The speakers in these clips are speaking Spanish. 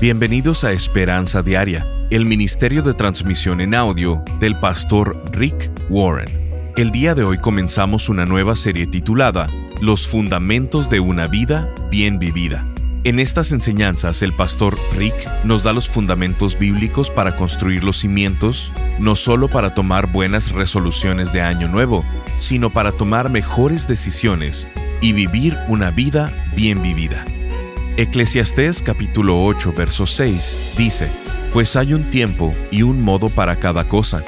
Bienvenidos a Esperanza Diaria, el ministerio de transmisión en audio del pastor Rick Warren. El día de hoy comenzamos una nueva serie titulada Los Fundamentos de una Vida Bien Vivida. En estas enseñanzas el pastor Rick nos da los fundamentos bíblicos para construir los cimientos, no solo para tomar buenas resoluciones de año nuevo, sino para tomar mejores decisiones y vivir una vida bien vivida. Eclesiastés capítulo 8, verso 6 dice, Pues hay un tiempo y un modo para cada cosa.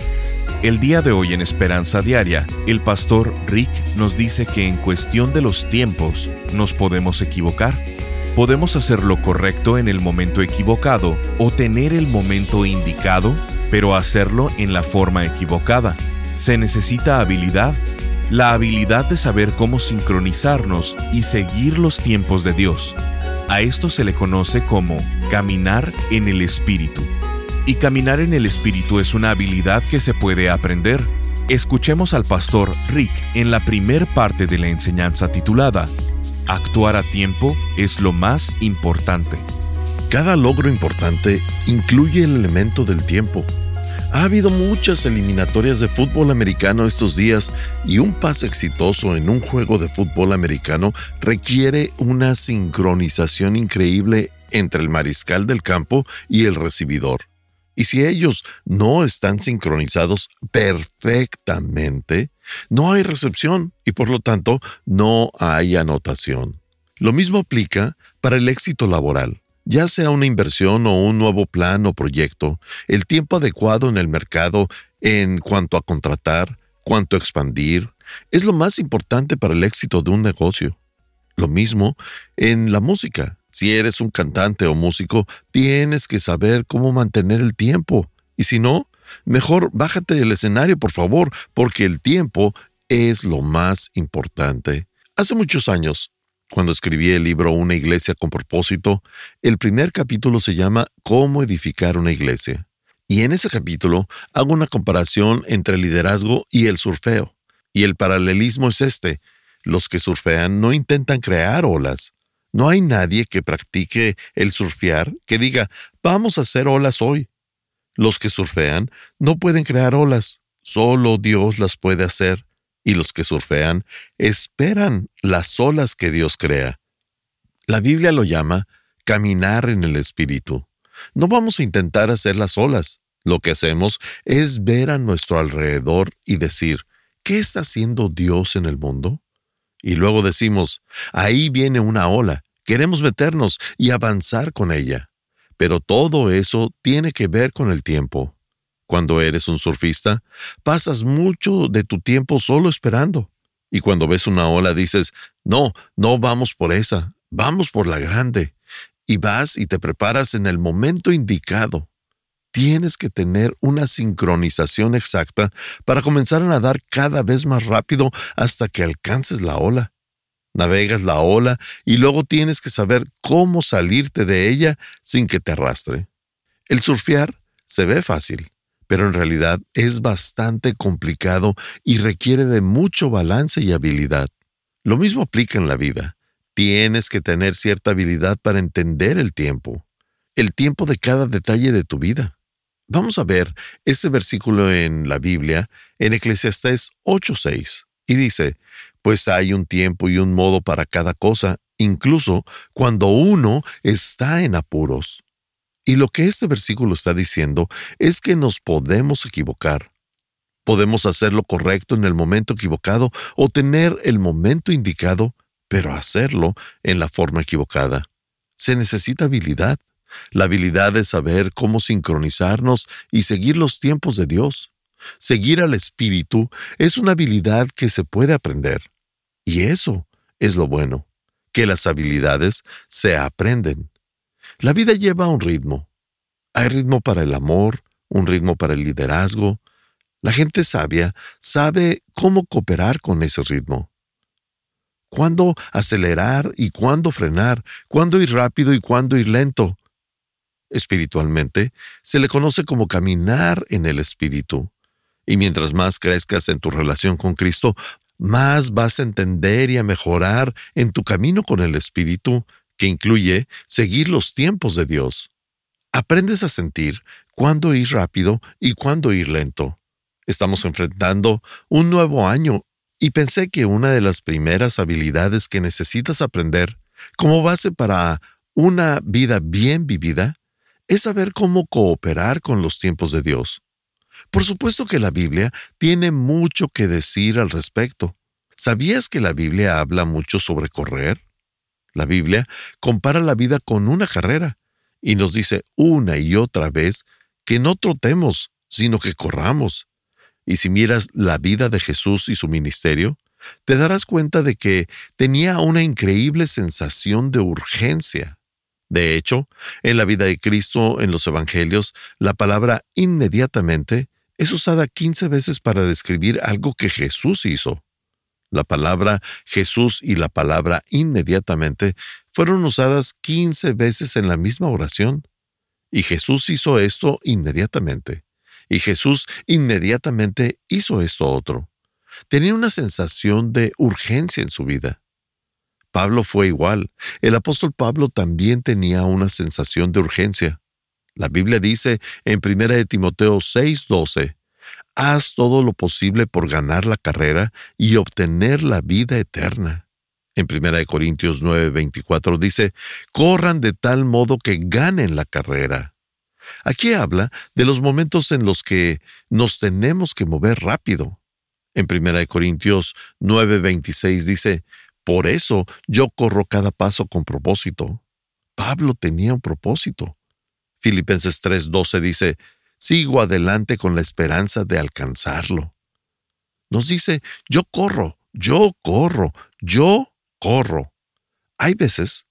El día de hoy en Esperanza Diaria, el pastor Rick nos dice que en cuestión de los tiempos nos podemos equivocar. Podemos hacer lo correcto en el momento equivocado o tener el momento indicado, pero hacerlo en la forma equivocada. Se necesita habilidad, la habilidad de saber cómo sincronizarnos y seguir los tiempos de Dios. A esto se le conoce como caminar en el Espíritu. Y caminar en el Espíritu es una habilidad que se puede aprender. Escuchemos al pastor Rick en la primer parte de la enseñanza titulada Actuar a tiempo es lo más importante. Cada logro importante incluye el elemento del tiempo. Ha habido muchas eliminatorias de fútbol americano estos días y un pase exitoso en un juego de fútbol americano requiere una sincronización increíble entre el mariscal del campo y el recibidor. Y si ellos no están sincronizados perfectamente, no hay recepción y por lo tanto no hay anotación. Lo mismo aplica para el éxito laboral. Ya sea una inversión o un nuevo plan o proyecto, el tiempo adecuado en el mercado en cuanto a contratar, cuanto a expandir, es lo más importante para el éxito de un negocio. Lo mismo en la música. Si eres un cantante o músico, tienes que saber cómo mantener el tiempo. Y si no, mejor bájate del escenario, por favor, porque el tiempo es lo más importante. Hace muchos años, cuando escribí el libro Una iglesia con propósito, el primer capítulo se llama Cómo edificar una iglesia. Y en ese capítulo hago una comparación entre el liderazgo y el surfeo. Y el paralelismo es este. Los que surfean no intentan crear olas. No hay nadie que practique el surfear que diga, vamos a hacer olas hoy. Los que surfean no pueden crear olas. Solo Dios las puede hacer y los que surfean esperan las olas que Dios crea. La Biblia lo llama caminar en el Espíritu. No vamos a intentar hacer las olas. Lo que hacemos es ver a nuestro alrededor y decir, ¿qué está haciendo Dios en el mundo? Y luego decimos, ahí viene una ola, queremos meternos y avanzar con ella. Pero todo eso tiene que ver con el tiempo. Cuando eres un surfista, pasas mucho de tu tiempo solo esperando. Y cuando ves una ola dices, no, no vamos por esa, vamos por la grande. Y vas y te preparas en el momento indicado. Tienes que tener una sincronización exacta para comenzar a nadar cada vez más rápido hasta que alcances la ola. Navegas la ola y luego tienes que saber cómo salirte de ella sin que te arrastre. El surfear se ve fácil, pero en realidad es bastante complicado y requiere de mucho balance y habilidad. Lo mismo aplica en la vida. Tienes que tener cierta habilidad para entender el tiempo, el tiempo de cada detalle de tu vida. Vamos a ver este versículo en la Biblia, en Eclesiastés 8:6, y dice, pues hay un tiempo y un modo para cada cosa, incluso cuando uno está en apuros. Y lo que este versículo está diciendo es que nos podemos equivocar. Podemos hacer lo correcto en el momento equivocado o tener el momento indicado, pero hacerlo en la forma equivocada. Se necesita habilidad, la habilidad de saber cómo sincronizarnos y seguir los tiempos de Dios. Seguir al Espíritu es una habilidad que se puede aprender. Y eso es lo bueno, que las habilidades se aprenden. La vida lleva un ritmo. Hay ritmo para el amor, un ritmo para el liderazgo. La gente sabia sabe cómo cooperar con ese ritmo. Cuándo acelerar y cuándo frenar, cuándo ir rápido y cuándo ir lento. Espiritualmente, se le conoce como caminar en el Espíritu. Y mientras más crezcas en tu relación con Cristo, más vas a entender y a mejorar en tu camino con el Espíritu que incluye seguir los tiempos de Dios. Aprendes a sentir cuándo ir rápido y cuándo ir lento. Estamos enfrentando un nuevo año y pensé que una de las primeras habilidades que necesitas aprender como base para una vida bien vivida es saber cómo cooperar con los tiempos de Dios. Por supuesto que la Biblia tiene mucho que decir al respecto. ¿Sabías que la Biblia habla mucho sobre correr? La Biblia compara la vida con una carrera y nos dice una y otra vez que no trotemos, sino que corramos. Y si miras la vida de Jesús y su ministerio, te darás cuenta de que tenía una increíble sensación de urgencia. De hecho, en la vida de Cristo en los Evangelios, la palabra inmediatamente es usada 15 veces para describir algo que Jesús hizo. La palabra Jesús y la palabra inmediatamente fueron usadas 15 veces en la misma oración. Y Jesús hizo esto inmediatamente. Y Jesús inmediatamente hizo esto otro. Tenía una sensación de urgencia en su vida. Pablo fue igual. El apóstol Pablo también tenía una sensación de urgencia. La Biblia dice en 1 de Timoteo 6:12, Haz todo lo posible por ganar la carrera y obtener la vida eterna. En 1 Corintios 9:24 dice, Corran de tal modo que ganen la carrera. Aquí habla de los momentos en los que nos tenemos que mover rápido. En 1 Corintios 9:26 dice, Por eso yo corro cada paso con propósito. Pablo tenía un propósito. Filipenses 3:12 dice, Sigo adelante con la esperanza de alcanzarlo. Nos dice, yo corro, yo corro, yo corro. Hay veces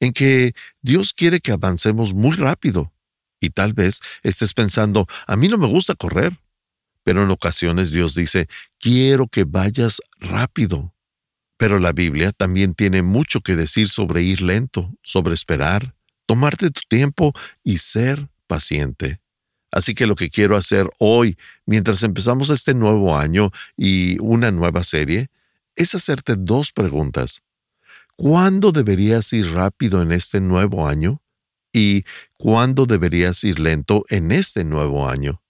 en que Dios quiere que avancemos muy rápido y tal vez estés pensando, a mí no me gusta correr, pero en ocasiones Dios dice, quiero que vayas rápido. Pero la Biblia también tiene mucho que decir sobre ir lento, sobre esperar, tomarte tu tiempo y ser paciente. Así que lo que quiero hacer hoy, mientras empezamos este nuevo año y una nueva serie, es hacerte dos preguntas. ¿Cuándo deberías ir rápido en este nuevo año? ¿Y cuándo deberías ir lento en este nuevo año?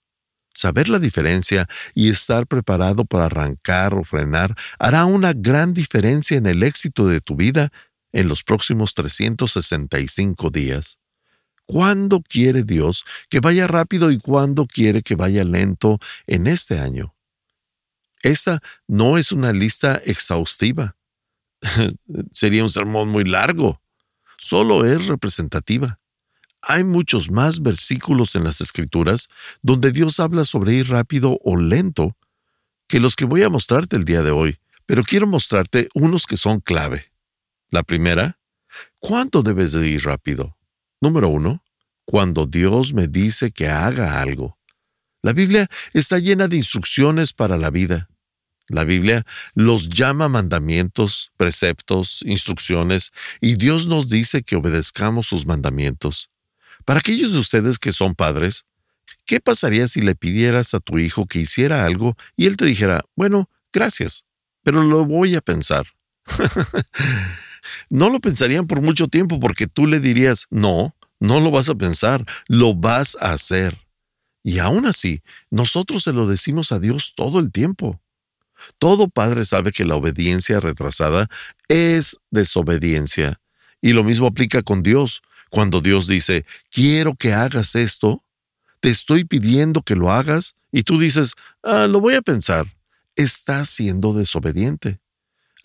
Saber la diferencia y estar preparado para arrancar o frenar hará una gran diferencia en el éxito de tu vida en los próximos 365 días. ¿Cuándo quiere Dios que vaya rápido y cuándo quiere que vaya lento en este año? Esta no es una lista exhaustiva. Sería un sermón muy largo. Solo es representativa. Hay muchos más versículos en las Escrituras donde Dios habla sobre ir rápido o lento que los que voy a mostrarte el día de hoy, pero quiero mostrarte unos que son clave. La primera, ¿cuánto debes de ir rápido? Número uno, cuando Dios me dice que haga algo. La Biblia está llena de instrucciones para la vida. La Biblia los llama mandamientos, preceptos, instrucciones, y Dios nos dice que obedezcamos sus mandamientos. Para aquellos de ustedes que son padres, ¿qué pasaría si le pidieras a tu hijo que hiciera algo y él te dijera, bueno, gracias, pero lo voy a pensar? no lo pensarían por mucho tiempo porque tú le dirías, no, no lo vas a pensar, lo vas a hacer. Y aún así, nosotros se lo decimos a Dios todo el tiempo. Todo padre sabe que la obediencia retrasada es desobediencia. Y lo mismo aplica con Dios. Cuando Dios dice, quiero que hagas esto, te estoy pidiendo que lo hagas, y tú dices, ah, lo voy a pensar, estás siendo desobediente.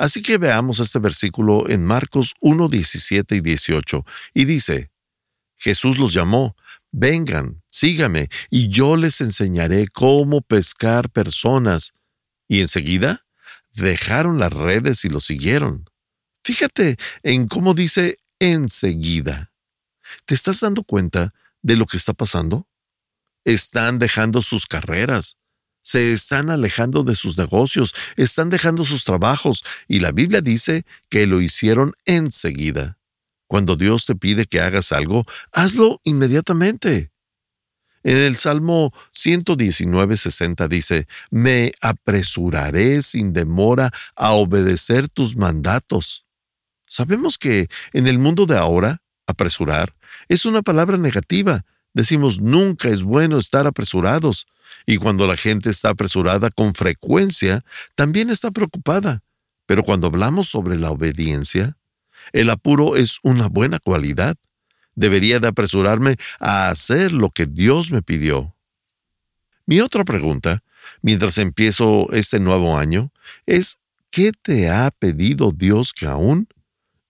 Así que veamos este versículo en Marcos 1, 17 y 18, y dice, Jesús los llamó, vengan, sígame, y yo les enseñaré cómo pescar personas. Y enseguida dejaron las redes y lo siguieron. Fíjate en cómo dice enseguida. ¿Te estás dando cuenta de lo que está pasando? Están dejando sus carreras, se están alejando de sus negocios, están dejando sus trabajos y la Biblia dice que lo hicieron enseguida. Cuando Dios te pide que hagas algo, hazlo inmediatamente. En el Salmo 119.60 dice, Me apresuraré sin demora a obedecer tus mandatos. Sabemos que en el mundo de ahora apresurar, es una palabra negativa. Decimos nunca es bueno estar apresurados. Y cuando la gente está apresurada con frecuencia, también está preocupada. Pero cuando hablamos sobre la obediencia, el apuro es una buena cualidad. Debería de apresurarme a hacer lo que Dios me pidió. Mi otra pregunta, mientras empiezo este nuevo año, es ¿qué te ha pedido Dios que aún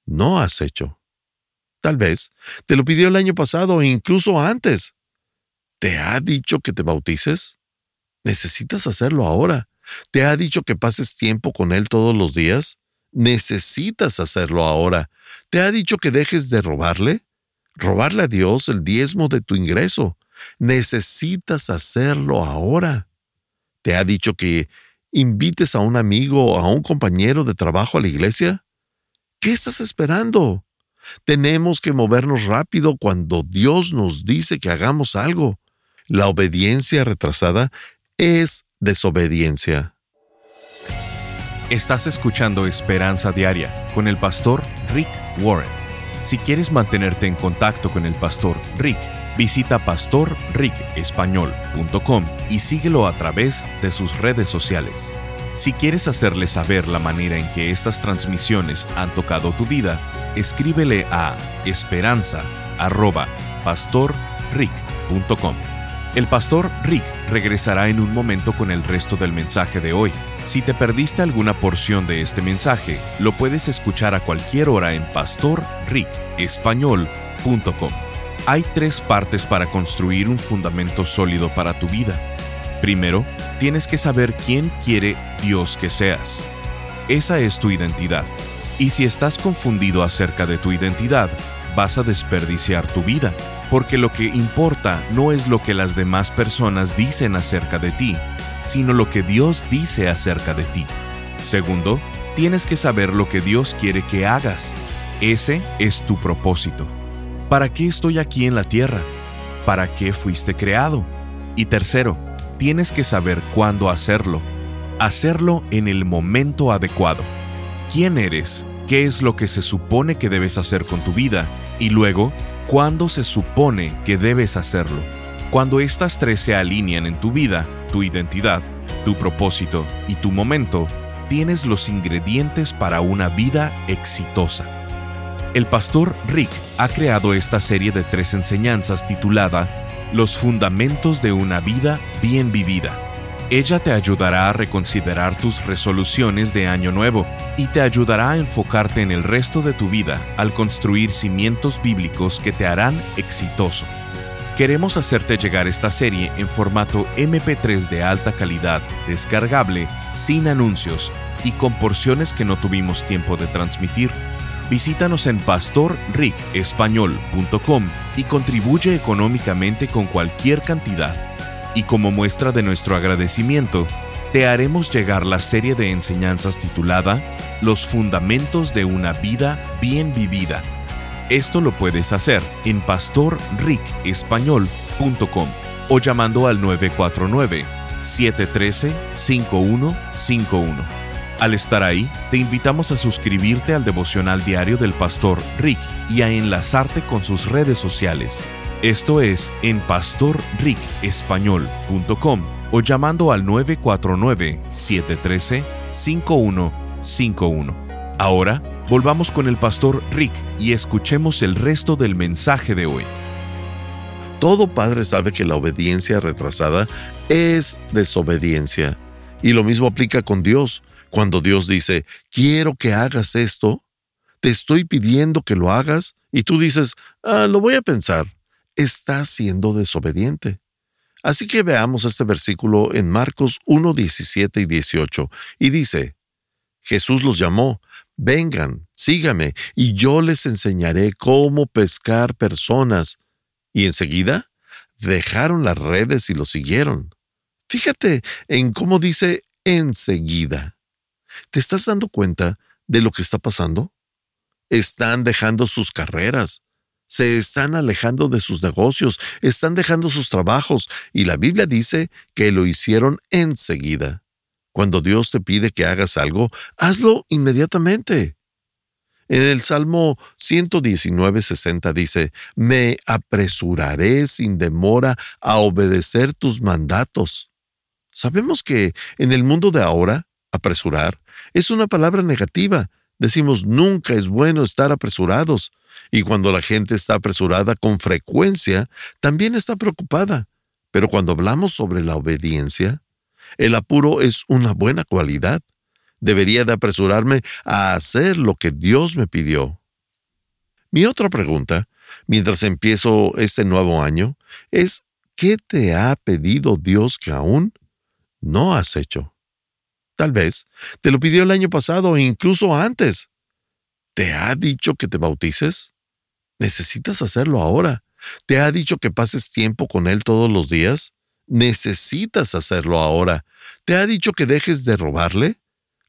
no has hecho? Tal vez te lo pidió el año pasado o incluso antes. ¿Te ha dicho que te bautices? Necesitas hacerlo ahora. ¿Te ha dicho que pases tiempo con Él todos los días? Necesitas hacerlo ahora. ¿Te ha dicho que dejes de robarle? Robarle a Dios el diezmo de tu ingreso. Necesitas hacerlo ahora. ¿Te ha dicho que invites a un amigo o a un compañero de trabajo a la iglesia? ¿Qué estás esperando? Tenemos que movernos rápido cuando Dios nos dice que hagamos algo. La obediencia retrasada es desobediencia. Estás escuchando Esperanza Diaria con el pastor Rick Warren. Si quieres mantenerte en contacto con el pastor Rick, visita pastorricespañol.com y síguelo a través de sus redes sociales. Si quieres hacerle saber la manera en que estas transmisiones han tocado tu vida, escríbele a esperanza.pastorrick.com. El pastor Rick regresará en un momento con el resto del mensaje de hoy. Si te perdiste alguna porción de este mensaje, lo puedes escuchar a cualquier hora en pastorricespañol.com. Hay tres partes para construir un fundamento sólido para tu vida. Primero, tienes que saber quién quiere Dios que seas. Esa es tu identidad. Y si estás confundido acerca de tu identidad, vas a desperdiciar tu vida, porque lo que importa no es lo que las demás personas dicen acerca de ti, sino lo que Dios dice acerca de ti. Segundo, tienes que saber lo que Dios quiere que hagas. Ese es tu propósito. ¿Para qué estoy aquí en la tierra? ¿Para qué fuiste creado? Y tercero, tienes que saber cuándo hacerlo. Hacerlo en el momento adecuado. ¿Quién eres? ¿Qué es lo que se supone que debes hacer con tu vida? Y luego, ¿cuándo se supone que debes hacerlo? Cuando estas tres se alinean en tu vida, tu identidad, tu propósito y tu momento, tienes los ingredientes para una vida exitosa. El pastor Rick ha creado esta serie de tres enseñanzas titulada Los fundamentos de una vida bien vivida. Ella te ayudará a reconsiderar tus resoluciones de año nuevo y te ayudará a enfocarte en el resto de tu vida al construir cimientos bíblicos que te harán exitoso. Queremos hacerte llegar esta serie en formato MP3 de alta calidad, descargable, sin anuncios y con porciones que no tuvimos tiempo de transmitir. Visítanos en pastorricespañol.com y contribuye económicamente con cualquier cantidad. Y como muestra de nuestro agradecimiento, te haremos llegar la serie de enseñanzas titulada Los Fundamentos de una Vida Bien Vivida esto lo puedes hacer en pastorricespañol.com o llamando al 949-713-5151. Al estar ahí, te invitamos a suscribirte al devocional diario del pastor Rick y a enlazarte con sus redes sociales. Esto es en pastorricespañol.com o llamando al 949-713-5151. Ahora, Volvamos con el pastor Rick y escuchemos el resto del mensaje de hoy. Todo padre sabe que la obediencia retrasada es desobediencia. Y lo mismo aplica con Dios. Cuando Dios dice, quiero que hagas esto, te estoy pidiendo que lo hagas, y tú dices, ah, lo voy a pensar, estás siendo desobediente. Así que veamos este versículo en Marcos 1, 17 y 18, y dice, Jesús los llamó, vengan, sígame, y yo les enseñaré cómo pescar personas. Y enseguida dejaron las redes y lo siguieron. Fíjate en cómo dice enseguida. ¿Te estás dando cuenta de lo que está pasando? Están dejando sus carreras, se están alejando de sus negocios, están dejando sus trabajos, y la Biblia dice que lo hicieron enseguida. Cuando Dios te pide que hagas algo, hazlo inmediatamente. En el Salmo 119, 60 dice, Me apresuraré sin demora a obedecer tus mandatos. Sabemos que en el mundo de ahora, apresurar es una palabra negativa. Decimos nunca es bueno estar apresurados. Y cuando la gente está apresurada con frecuencia, también está preocupada. Pero cuando hablamos sobre la obediencia, el apuro es una buena cualidad. Debería de apresurarme a hacer lo que Dios me pidió. Mi otra pregunta, mientras empiezo este nuevo año, es ¿qué te ha pedido Dios que aún no has hecho? Tal vez te lo pidió el año pasado e incluso antes. ¿Te ha dicho que te bautices? Necesitas hacerlo ahora. ¿Te ha dicho que pases tiempo con Él todos los días? Necesitas hacerlo ahora. ¿Te ha dicho que dejes de robarle?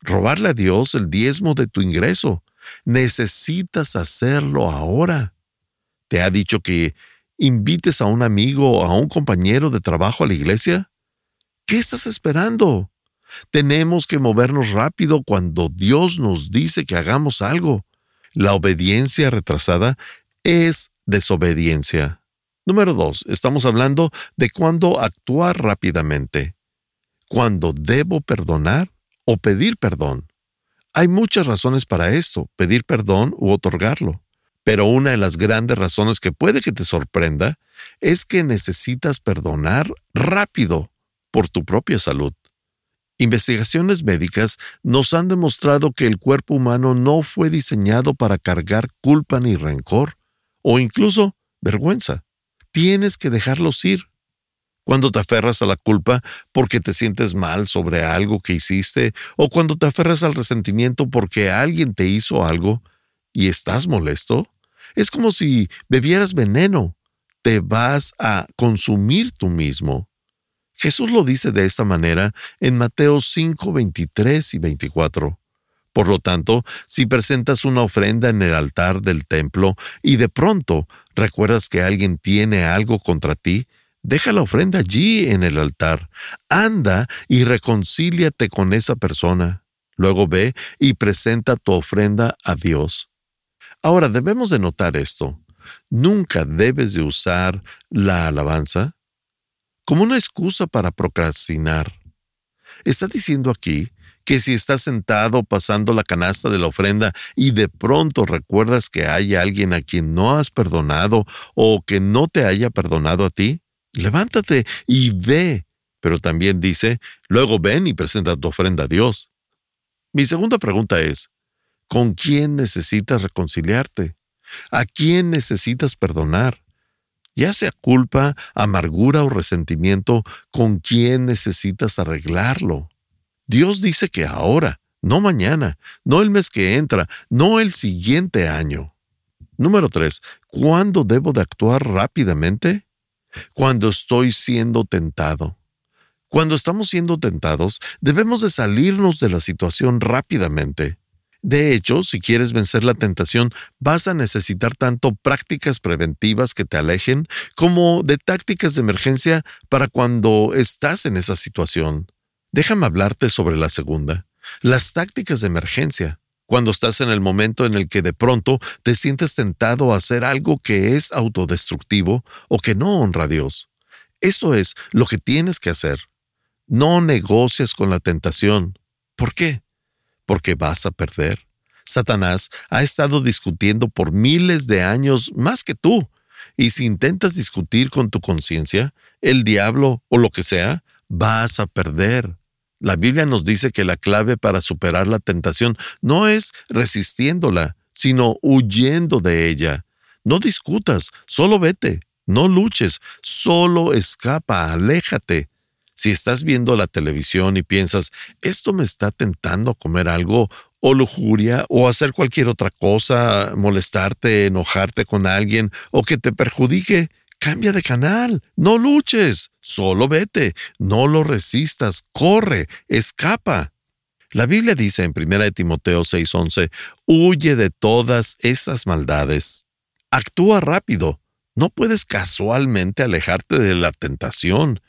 Robarle a Dios el diezmo de tu ingreso. Necesitas hacerlo ahora. ¿Te ha dicho que invites a un amigo o a un compañero de trabajo a la iglesia? ¿Qué estás esperando? Tenemos que movernos rápido cuando Dios nos dice que hagamos algo. La obediencia retrasada es desobediencia. Número dos, estamos hablando de cuándo actuar rápidamente. Cuando debo perdonar o pedir perdón. Hay muchas razones para esto, pedir perdón u otorgarlo. Pero una de las grandes razones que puede que te sorprenda es que necesitas perdonar rápido por tu propia salud. Investigaciones médicas nos han demostrado que el cuerpo humano no fue diseñado para cargar culpa ni rencor, o incluso vergüenza. Tienes que dejarlos ir. Cuando te aferras a la culpa porque te sientes mal sobre algo que hiciste, o cuando te aferras al resentimiento porque alguien te hizo algo y estás molesto, es como si bebieras veneno. Te vas a consumir tú mismo. Jesús lo dice de esta manera en Mateo 5, 23 y 24. Por lo tanto, si presentas una ofrenda en el altar del templo y de pronto recuerdas que alguien tiene algo contra ti, deja la ofrenda allí en el altar. Anda y reconcíliate con esa persona. Luego ve y presenta tu ofrenda a Dios. Ahora debemos de notar esto. Nunca debes de usar la alabanza como una excusa para procrastinar. Está diciendo aquí que si estás sentado pasando la canasta de la ofrenda y de pronto recuerdas que hay alguien a quien no has perdonado o que no te haya perdonado a ti, levántate y ve. Pero también dice, luego ven y presenta tu ofrenda a Dios. Mi segunda pregunta es, ¿con quién necesitas reconciliarte? ¿A quién necesitas perdonar? Ya sea culpa, amargura o resentimiento, ¿con quién necesitas arreglarlo? Dios dice que ahora, no mañana, no el mes que entra, no el siguiente año. Número 3. ¿Cuándo debo de actuar rápidamente? Cuando estoy siendo tentado. Cuando estamos siendo tentados, debemos de salirnos de la situación rápidamente. De hecho, si quieres vencer la tentación, vas a necesitar tanto prácticas preventivas que te alejen como de tácticas de emergencia para cuando estás en esa situación. Déjame hablarte sobre la segunda, las tácticas de emergencia. Cuando estás en el momento en el que de pronto te sientes tentado a hacer algo que es autodestructivo o que no honra a Dios. Esto es lo que tienes que hacer. No negocias con la tentación. ¿Por qué? Porque vas a perder. Satanás ha estado discutiendo por miles de años más que tú, y si intentas discutir con tu conciencia, el diablo o lo que sea, vas a perder. La Biblia nos dice que la clave para superar la tentación no es resistiéndola, sino huyendo de ella. No discutas, solo vete, no luches, solo escapa, aléjate. Si estás viendo la televisión y piensas, esto me está tentando a comer algo, o lujuria, o hacer cualquier otra cosa, molestarte, enojarte con alguien, o que te perjudique, cambia de canal, no luches, solo vete, no lo resistas, corre, escapa. La Biblia dice en 1 Timoteo 6:11, huye de todas esas maldades. Actúa rápido, no puedes casualmente alejarte de la tentación.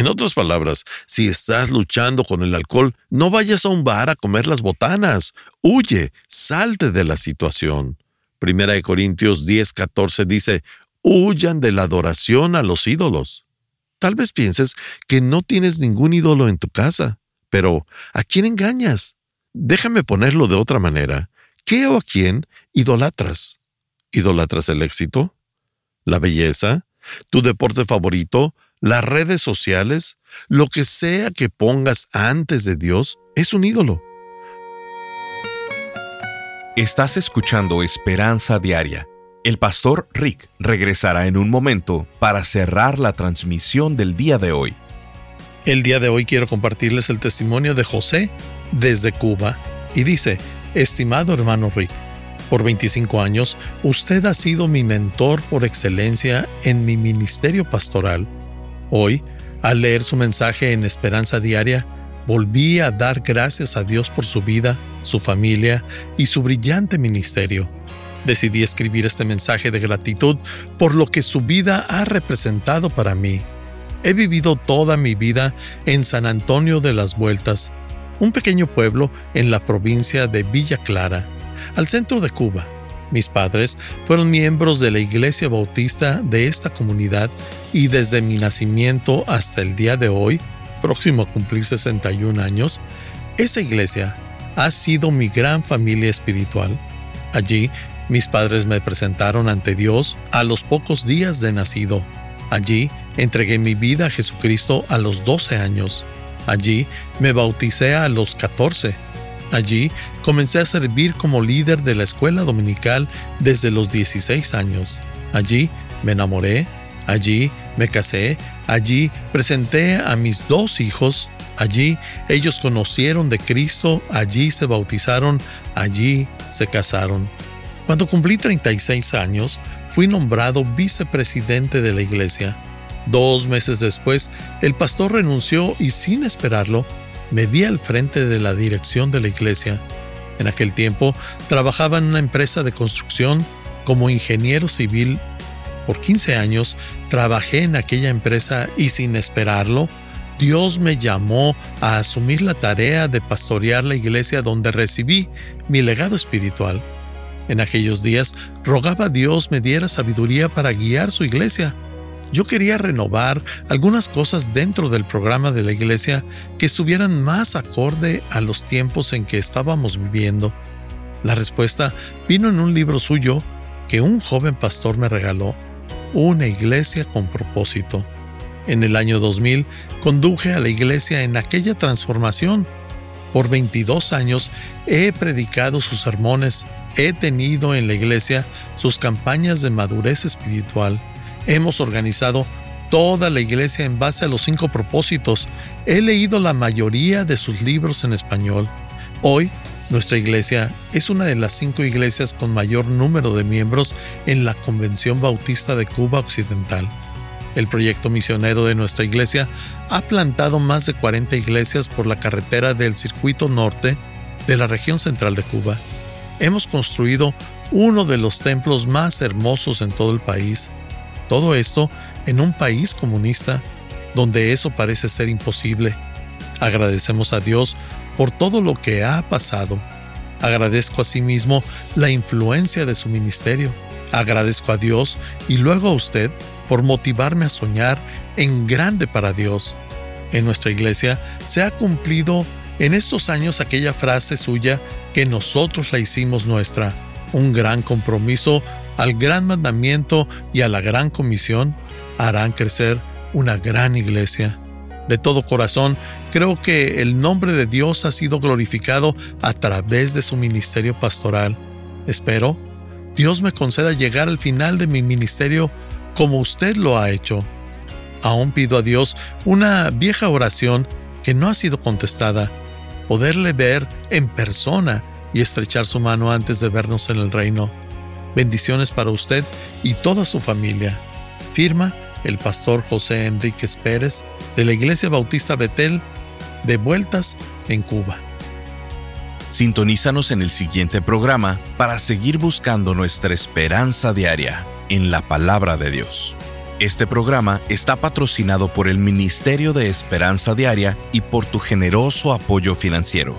En otras palabras, si estás luchando con el alcohol, no vayas a un bar a comer las botanas. Huye, salte de la situación. Primera de Corintios 10:14 dice, huyan de la adoración a los ídolos. Tal vez pienses que no tienes ningún ídolo en tu casa, pero ¿a quién engañas? Déjame ponerlo de otra manera. ¿Qué o a quién idolatras? ¿Idolatras el éxito? ¿La belleza? ¿Tu deporte favorito? ¿Las redes sociales? Lo que sea que pongas antes de Dios es un ídolo. Estás escuchando Esperanza Diaria el pastor Rick regresará en un momento para cerrar la transmisión del día de hoy. El día de hoy quiero compartirles el testimonio de José desde Cuba y dice, estimado hermano Rick, por 25 años usted ha sido mi mentor por excelencia en mi ministerio pastoral. Hoy, al leer su mensaje en Esperanza Diaria, volví a dar gracias a Dios por su vida, su familia y su brillante ministerio. Decidí escribir este mensaje de gratitud por lo que su vida ha representado para mí. He vivido toda mi vida en San Antonio de las Vueltas, un pequeño pueblo en la provincia de Villa Clara, al centro de Cuba. Mis padres fueron miembros de la Iglesia Bautista de esta comunidad y desde mi nacimiento hasta el día de hoy, próximo a cumplir 61 años, esa iglesia ha sido mi gran familia espiritual. Allí mis padres me presentaron ante Dios a los pocos días de nacido. Allí entregué mi vida a Jesucristo a los 12 años. Allí me bauticé a los 14. Allí comencé a servir como líder de la escuela dominical desde los 16 años. Allí me enamoré, allí me casé, allí presenté a mis dos hijos, allí ellos conocieron de Cristo, allí se bautizaron, allí se casaron. Cuando cumplí 36 años, fui nombrado vicepresidente de la iglesia. Dos meses después, el pastor renunció y sin esperarlo, me vi al frente de la dirección de la iglesia. En aquel tiempo, trabajaba en una empresa de construcción como ingeniero civil. Por 15 años, trabajé en aquella empresa y sin esperarlo, Dios me llamó a asumir la tarea de pastorear la iglesia donde recibí mi legado espiritual. En aquellos días rogaba a Dios me diera sabiduría para guiar su iglesia. Yo quería renovar algunas cosas dentro del programa de la iglesia que estuvieran más acorde a los tiempos en que estábamos viviendo. La respuesta vino en un libro suyo que un joven pastor me regaló, Una iglesia con propósito. En el año 2000 conduje a la iglesia en aquella transformación por 22 años he predicado sus sermones, he tenido en la iglesia sus campañas de madurez espiritual, hemos organizado toda la iglesia en base a los cinco propósitos, he leído la mayoría de sus libros en español. Hoy, nuestra iglesia es una de las cinco iglesias con mayor número de miembros en la Convención Bautista de Cuba Occidental. El proyecto misionero de nuestra iglesia ha plantado más de 40 iglesias por la carretera del circuito norte de la región central de Cuba. Hemos construido uno de los templos más hermosos en todo el país. Todo esto en un país comunista donde eso parece ser imposible. Agradecemos a Dios por todo lo que ha pasado. Agradezco asimismo la influencia de su ministerio. Agradezco a Dios y luego a usted por motivarme a soñar en grande para Dios. En nuestra iglesia se ha cumplido en estos años aquella frase suya que nosotros la hicimos nuestra, un gran compromiso al gran mandamiento y a la gran comisión harán crecer una gran iglesia. De todo corazón, creo que el nombre de Dios ha sido glorificado a través de su ministerio pastoral. Espero Dios me conceda llegar al final de mi ministerio como usted lo ha hecho. Aún pido a Dios una vieja oración que no ha sido contestada, poderle ver en persona y estrechar su mano antes de vernos en el reino. Bendiciones para usted y toda su familia. Firma el pastor José Enríquez Pérez de la Iglesia Bautista Betel, de vueltas en Cuba. Sintonízanos en el siguiente programa para seguir buscando nuestra esperanza diaria en la palabra de Dios. Este programa está patrocinado por el Ministerio de Esperanza Diaria y por tu generoso apoyo financiero.